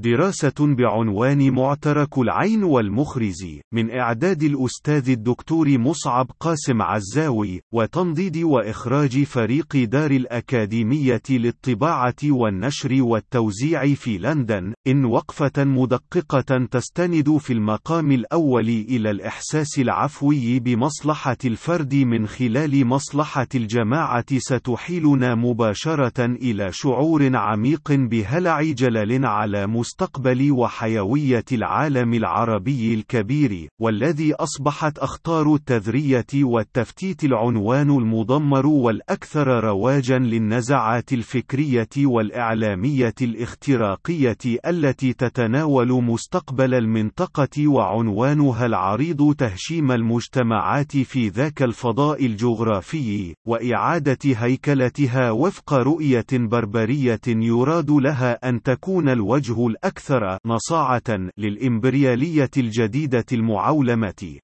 دراسة بعنوان معترك العين والمخرز من إعداد الأستاذ الدكتور مصعب قاسم عزاوي وتنضيد وإخراج فريق دار الأكاديمية للطباعة والنشر والتوزيع في لندن إن وقفة مدققة تستند في المقام الأول إلى الإحساس العفوي بمصلحة الفرد من خلال مصلحة الجماعة ستحيلنا مباشرة إلى شعور عميق بهلع جلل على مستقبل وحيوية العالم العربي الكبير والذي أصبحت أخطار التذرية والتفتيت العنوان المضمر والأكثر رواجا للنزعات الفكرية والإعلامية الاختراقية التي تتناول مستقبل المنطقة وعنوانها العريض تهشيم المجتمعات في ذاك الفضاء الجغرافي وإعادة هيكلتها وفق رؤية بربرية يراد لها أن تكون الوجه الأكثر نصاعة للإمبريالية الجديدة المعولمة.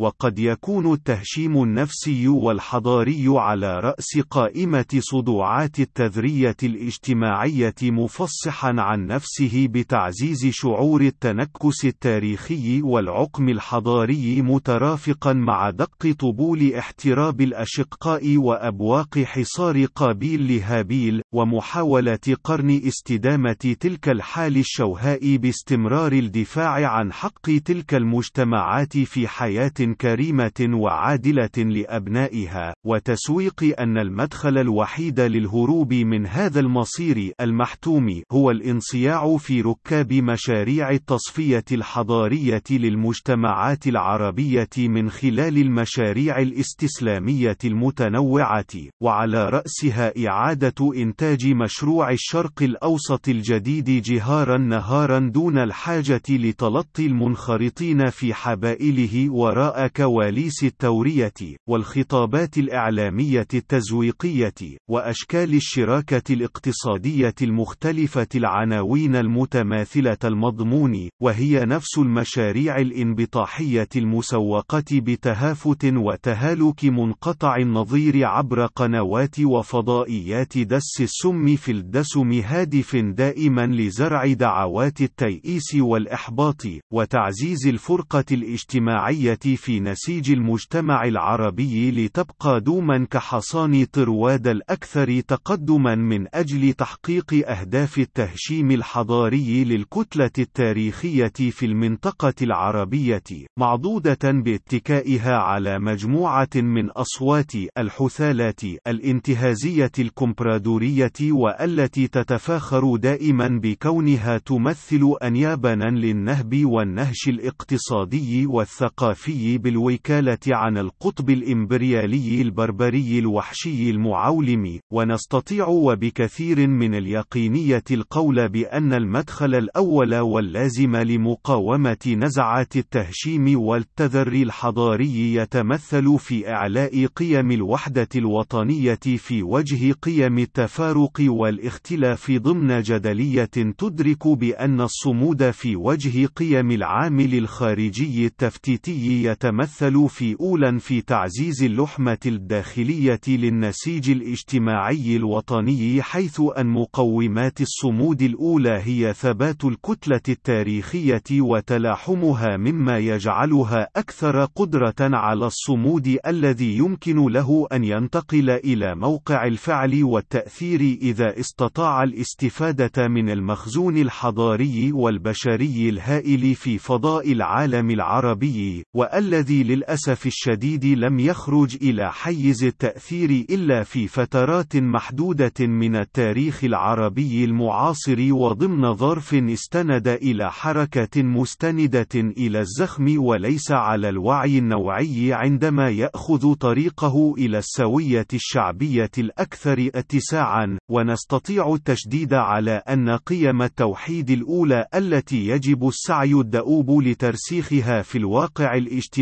وقد يكون التهشيم النفسي والحضاري على رأس قائمة صدوعات التذرية الاجتماعية مفصحا عن نفسه بتعزيز شعور التنكس التاريخي والعقم الحضاري مترافقا مع دق طبول احتراب الأشقاء وأبواق حصار قابيل لهابيل ومحاولة قرن استدامة تلك الحال الشوهاء باستمرار الدفاع عن حق تلك المجتمعات في حياة كريمة وعادلة لأبنائها، وتسويق أن المدخل الوحيد للهروب من هذا المصير المحتوم هو الانصياع في ركاب مشاريع التصفية الحضارية للمجتمعات العربية من خلال المشاريع الاستسلامية المتنوعة، وعلى رأسها إعادة إنتاج مشروع الشرق الأوسط الجديد جهارا نهارا دون الحاجة لتلطي المنخرطين في حبائله وراء كواليس التورية، والخطابات الإعلامية التزويقية، وأشكال الشراكة الاقتصادية المختلفة العناوين المتماثلة المضمون، وهي نفس المشاريع الانبطاحية المسوقة بتهافت وتهالك منقطع النظير عبر قنوات وفضائيات دس السم في الدسم هادف دائما لزرع دعوات التيئيس والإحباط، وتعزيز الفرقة الاجتماعية في نسيج المجتمع العربي لتبقى دوما كحصان طرواد الأكثر تقدما من أجل تحقيق أهداف التهشيم الحضاري للكتلة التاريخية في المنطقة العربية، معضودة باتكائها على مجموعة من أصوات الحثالات الانتهازية الكمبرادورية والتي تتفاخر دائما بكونها تمثل أنيابا للنهب والنهش الاقتصادي والثقافي بالوكالة عن القطب الإمبريالي البربري الوحشي المعولم، ونستطيع وبكثير من اليقينية القول بأن المدخل الأول واللازم لمقاومة نزعات التهشيم والتذري الحضاري يتمثل في إعلاء قيم الوحدة الوطنية في وجه قيم التفارق والاختلاف ضمن جدلية تدرك بأن الصمود في وجه قيم العامل الخارجي التفتيتي يتمثل في أولا في تعزيز اللحمة الداخلية للنسيج الاجتماعي الوطني حيث أن مقومات الصمود الأولى هي ثبات الكتلة التاريخية وتلاحمها مما يجعلها أكثر قدرة على الصمود الذي يمكن له أن ينتقل إلى موقع الفعل والتأثير إذا استطاع الاستفادة من المخزون الحضاري والبشري الهائل في فضاء العالم العربي، والذي للأسف الشديد لم يخرج إلى حيز التأثير إلا في فترات محدودة من التاريخ العربي المعاصر وضمن ظرف استند إلى حركة مستندة إلى الزخم وليس على الوعي النوعي عندما يأخذ طريقه إلى السوية الشعبية الأكثر اتساعا، ونستطيع التشديد على أن قيم التوحيد الأولى التي يجب السعي الدؤوب لترسيخها في الواقع الاجتماعي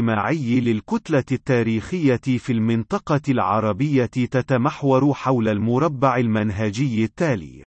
للكتلة التاريخية في المنطقة العربية تتمحور حول المربع المنهجي التالي: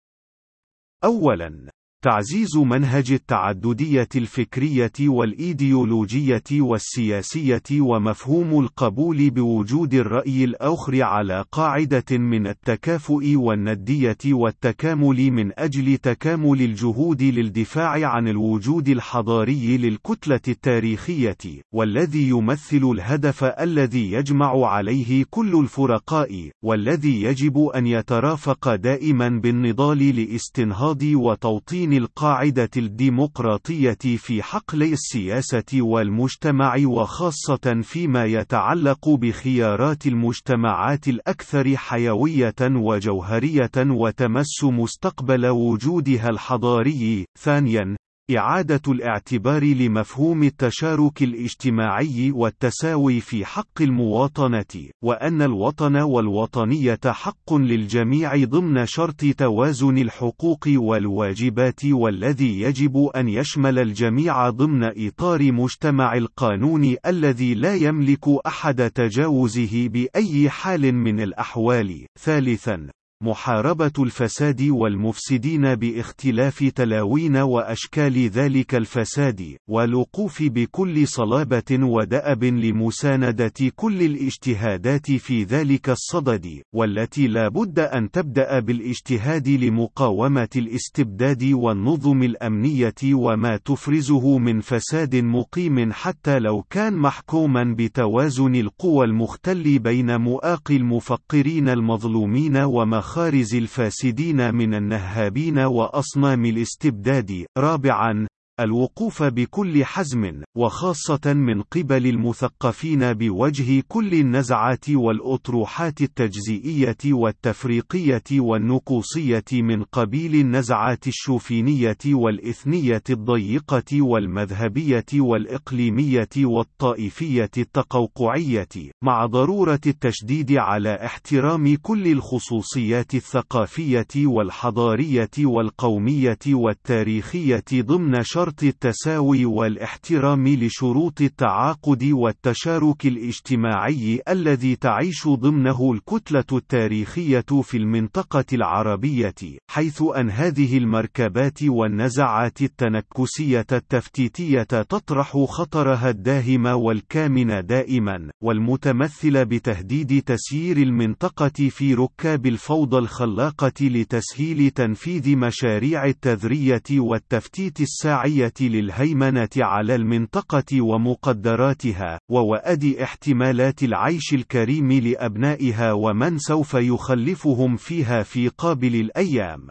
أولاً، تعزيز منهج التعددية الفكرية والإيديولوجية والسياسية ومفهوم القبول بوجود الرأي الآخر على قاعدة من التكافؤ والندية والتكامل من أجل تكامل الجهود للدفاع عن الوجود الحضاري للكتلة التاريخية، والذي يمثل الهدف الذي يجمع عليه كل الفرقاء، والذي يجب أن يترافق دائما بالنضال لاستنهاض وتوطين القاعدة الديمقراطية في حقل السياسة والمجتمع وخاصة فيما يتعلق بخيارات المجتمعات الأكثر حيوية وجوهرية وتمس مستقبل وجودها الحضاري. ثانيا، إعادة الاعتبار لمفهوم التشارك الاجتماعي والتساوي في حق المواطنة، وأن الوطن والوطنية حق للجميع ضمن شرط توازن الحقوق والواجبات والذي يجب أن يشمل الجميع ضمن إطار مجتمع القانون الذي لا يملك أحد تجاوزه بأي حال من الأحوال. ثالثا، محاربة الفساد والمفسدين باختلاف تلاوين وأشكال ذلك الفساد، والوقوف بكل صلابة ودأب لمساندة كل الاجتهادات في ذلك الصدد، والتي لا بد أن تبدأ بالاجتهاد لمقاومة الاستبداد والنظم الأمنية وما تفرزه من فساد مقيم حتى لو كان محكوما بتوازن القوى المختل بين مؤاقي المفقرين المظلومين ومخ مخارز الفاسدين من النهابين وأصنام الاستبداد. رابعا الوقوف بكل حزم، وخاصة من قبل المثقفين بوجه كل النزعات والأطروحات التجزئية والتفريقية والنقوصية من قبيل النزعات الشوفينية والإثنية الضيقة والمذهبية والإقليمية والطائفية التقوقعية، مع ضرورة التشديد على احترام كل الخصوصيات الثقافية والحضارية والقومية والتاريخية ضمن شرط شرط التساوي والاحترام لشروط التعاقد والتشارك الاجتماعي الذي تعيش ضمنه الكتلة التاريخية في المنطقة العربية، حيث أن هذه المركبات والنزعات التنكسية التفتيتية تطرح خطرها الداهم والكامن دائما، والمتمثل بتهديد تسيير المنطقة في ركاب الفوضى الخلاقة لتسهيل تنفيذ مشاريع التذرية والتفتيت الساعي الشرعية للهيمنة على المنطقة ومقدراتها، ووأد احتمالات العيش الكريم لأبنائها ومن سوف يخلفهم فيها في قابل الأيام.